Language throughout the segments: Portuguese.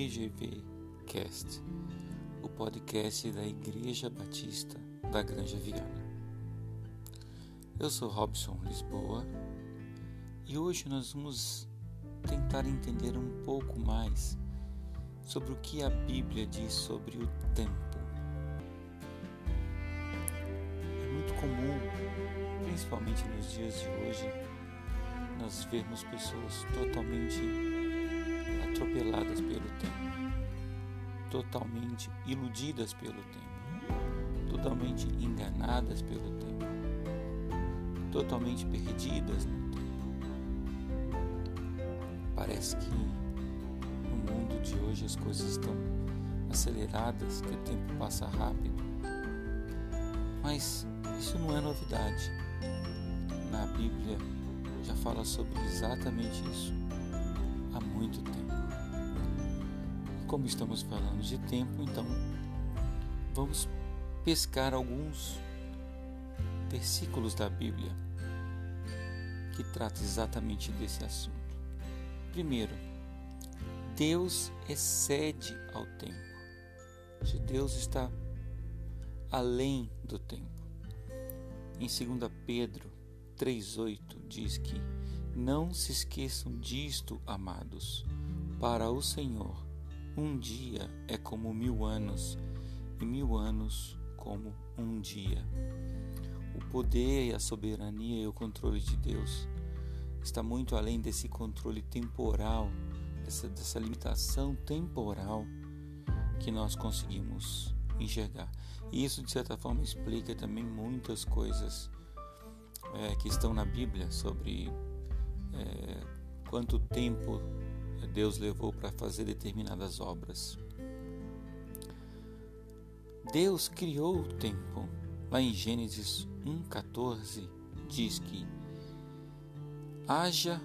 EGV Cast, o podcast da Igreja Batista da Granja Viana. Eu sou Robson Lisboa e hoje nós vamos tentar entender um pouco mais sobre o que a Bíblia diz sobre o tempo. É muito comum, principalmente nos dias de hoje, nós vermos pessoas totalmente atropeladas totalmente iludidas pelo tempo, totalmente enganadas pelo tempo, totalmente perdidas no tempo. Parece que no mundo de hoje as coisas estão aceleradas, que o tempo passa rápido. Mas isso não é novidade. Na Bíblia já fala sobre exatamente isso há muito tempo como estamos falando de tempo, então vamos pescar alguns versículos da Bíblia que trata exatamente desse assunto. Primeiro, Deus excede ao tempo. Deus está além do tempo. Em 2 Pedro 3,8 diz que não se esqueçam disto, amados, para o Senhor um dia é como mil anos, e mil anos como um dia. O poder e a soberania e o controle de Deus está muito além desse controle temporal, dessa, dessa limitação temporal que nós conseguimos enxergar. E isso, de certa forma, explica também muitas coisas é, que estão na Bíblia sobre é, quanto tempo Deus levou para fazer determinadas obras. Deus criou o tempo. Lá em Gênesis 1:14 diz que haja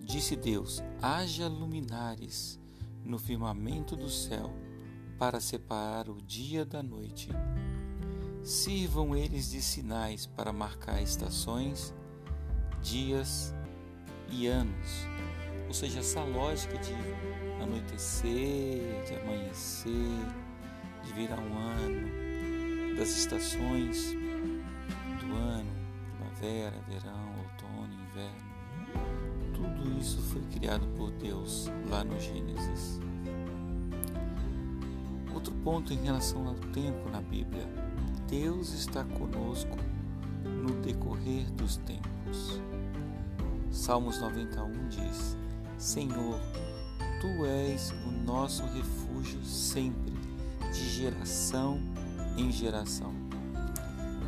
disse Deus: haja luminares no firmamento do céu para separar o dia da noite. Sirvam eles de sinais para marcar estações, dias e anos ou seja, essa lógica de anoitecer, de amanhecer, de virar um ano, das estações do ano, primavera, verão, outono, inverno, tudo isso foi criado por Deus lá no Gênesis. Outro ponto em relação ao tempo na Bíblia, Deus está conosco no decorrer dos tempos. Salmos 91 diz: Senhor, tu és o nosso refúgio sempre, de geração em geração.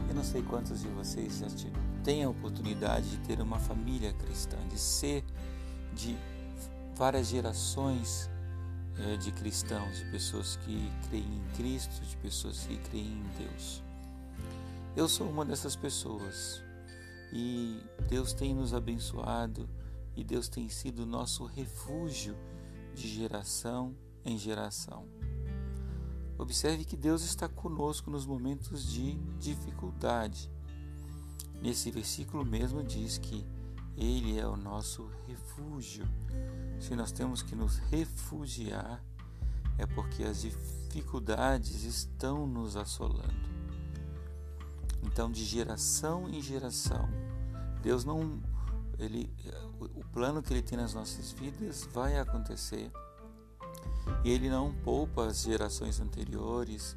Eu não sei quantos de vocês já têm a oportunidade de ter uma família cristã, de ser de várias gerações é, de cristãos, de pessoas que creem em Cristo, de pessoas que creem em Deus. Eu sou uma dessas pessoas e Deus tem nos abençoado e Deus tem sido nosso refúgio de geração em geração. Observe que Deus está conosco nos momentos de dificuldade. Nesse versículo mesmo diz que Ele é o nosso refúgio. Se nós temos que nos refugiar, é porque as dificuldades estão nos assolando. Então, de geração em geração, Deus não ele, o plano que ele tem nas nossas vidas vai acontecer. E ele não poupa as gerações anteriores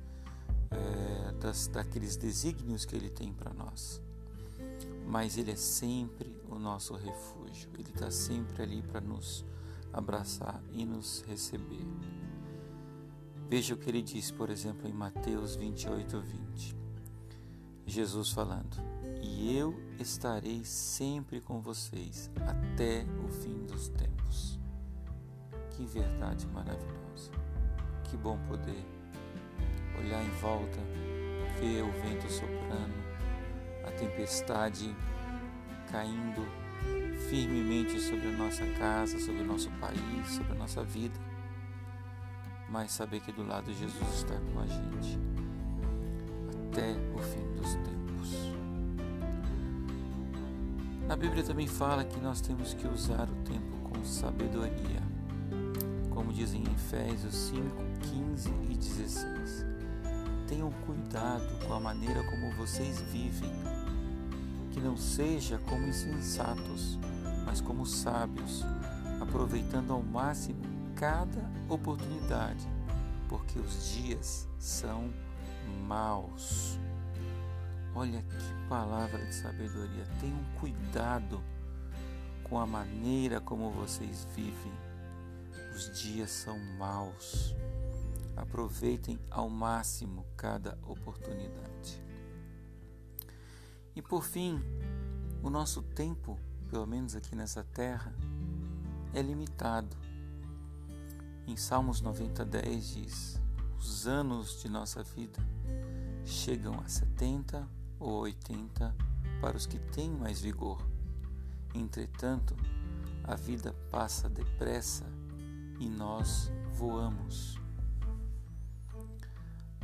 é, das, daqueles desígnios que ele tem para nós. Mas ele é sempre o nosso refúgio. Ele está sempre ali para nos abraçar e nos receber. Veja o que ele diz, por exemplo, em Mateus 28, 20. Jesus falando: E eu estarei sempre com vocês até o fim dos tempos. Que verdade maravilhosa! Que bom poder olhar em volta, ver o vento soprando, a tempestade caindo firmemente sobre a nossa casa, sobre o nosso país, sobre a nossa vida, mas saber que do lado Jesus está com a gente até o fim dos tempos. Na Bíblia também fala que nós temos que usar o tempo com sabedoria. Como diz em Efésios 5, 15 e 16. Tenham cuidado com a maneira como vocês vivem, que não seja como insensatos, mas como sábios, aproveitando ao máximo cada oportunidade, porque os dias são maus. Olha que palavra de sabedoria. Tenham cuidado com a maneira como vocês vivem. Os dias são maus. Aproveitem ao máximo cada oportunidade. E por fim, o nosso tempo, pelo menos aqui nessa terra, é limitado. Em Salmos 90, 10 diz: Os anos de nossa vida chegam a 70 ou 80 para os que têm mais vigor. Entretanto, a vida passa depressa e nós voamos.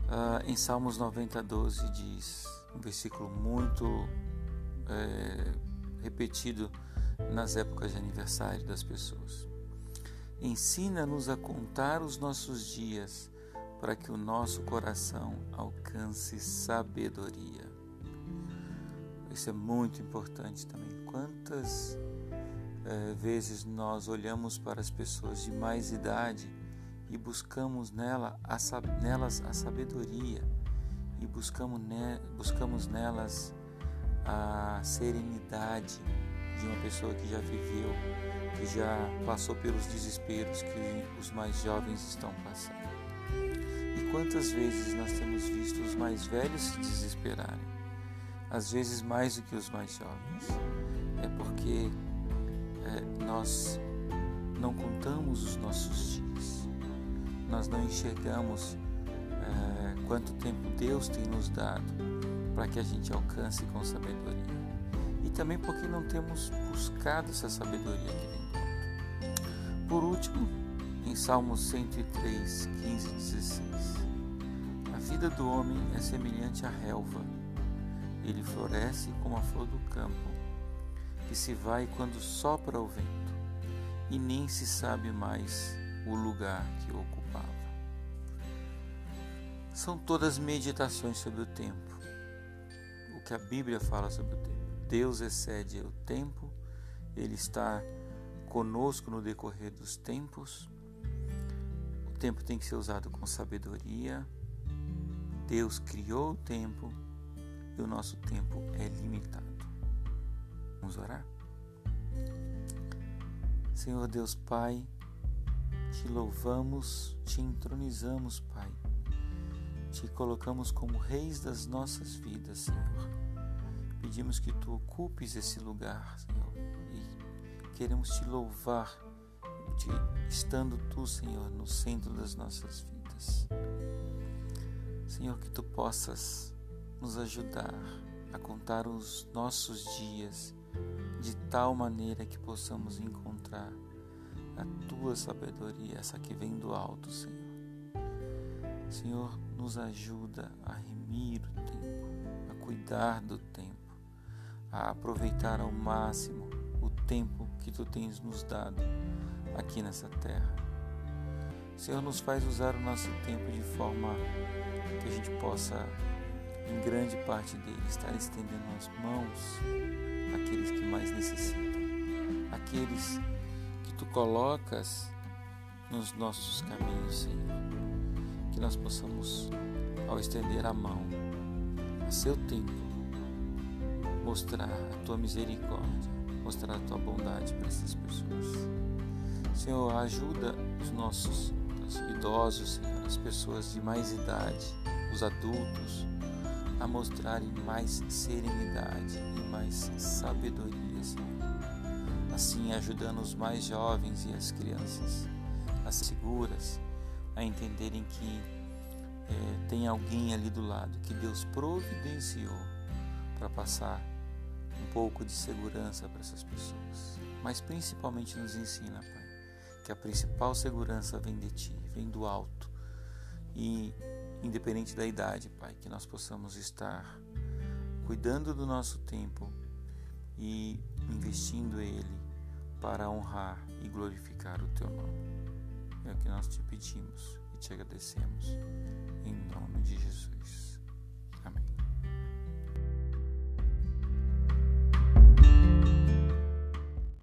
Ah, em Salmos 90, 12 diz, um versículo muito é, repetido nas épocas de aniversário das pessoas. Ensina-nos a contar os nossos dias para que o nosso coração alcance sabedoria. Isso é muito importante também. Quantas é, vezes nós olhamos para as pessoas de mais idade e buscamos nela a, nelas a sabedoria e buscamos, ne, buscamos nelas a serenidade de uma pessoa que já viveu, que já passou pelos desesperos que os mais jovens estão passando. E quantas vezes nós temos visto os mais velhos se desesperarem, às vezes mais do que os mais jovens, é porque é, nós não contamos os nossos dias, nós não enxergamos é, quanto tempo Deus tem nos dado para que a gente alcance com sabedoria também porque não temos buscado essa sabedoria que vem do. Por último, em Salmos 103, 15 e 16, a vida do homem é semelhante à relva. Ele floresce como a flor do campo, que se vai quando sopra o vento, e nem se sabe mais o lugar que ocupava. São todas meditações sobre o tempo, o que a Bíblia fala sobre o tempo. Deus excede o tempo, Ele está conosco no decorrer dos tempos. O tempo tem que ser usado com sabedoria. Deus criou o tempo e o nosso tempo é limitado. Vamos orar? Senhor Deus Pai, te louvamos, te entronizamos, Pai. Te colocamos como reis das nossas vidas, Senhor pedimos que tu ocupes esse lugar, Senhor, e queremos te louvar, te, estando tu, Senhor, no centro das nossas vidas. Senhor, que tu possas nos ajudar a contar os nossos dias de tal maneira que possamos encontrar a tua sabedoria, essa que vem do alto, Senhor. Senhor, nos ajuda a remir o tempo, a cuidar do tempo a aproveitar ao máximo o tempo que tu tens nos dado aqui nessa terra. Senhor, nos faz usar o nosso tempo de forma que a gente possa, em grande parte dele, estar estendendo as mãos àqueles que mais necessitam, aqueles que tu colocas nos nossos caminhos, Senhor. Que nós possamos, ao estender a mão, a seu tempo, mostrar a tua misericórdia, mostrar a tua bondade para essas pessoas. Senhor, ajuda os nossos os idosos, Senhor, as pessoas de mais idade, os adultos, a mostrarem mais serenidade e mais sabedoria, Senhor. Assim, ajudando os mais jovens e as crianças, as seguras, a entenderem que é, tem alguém ali do lado que Deus providenciou para passar um pouco de segurança para essas pessoas. Mas principalmente nos ensina, Pai, que a principal segurança vem de Ti, vem do alto. E independente da idade, Pai, que nós possamos estar cuidando do nosso tempo e investindo ele para honrar e glorificar o Teu nome. É o que nós te pedimos e te agradecemos. Em nome de Jesus. Amém.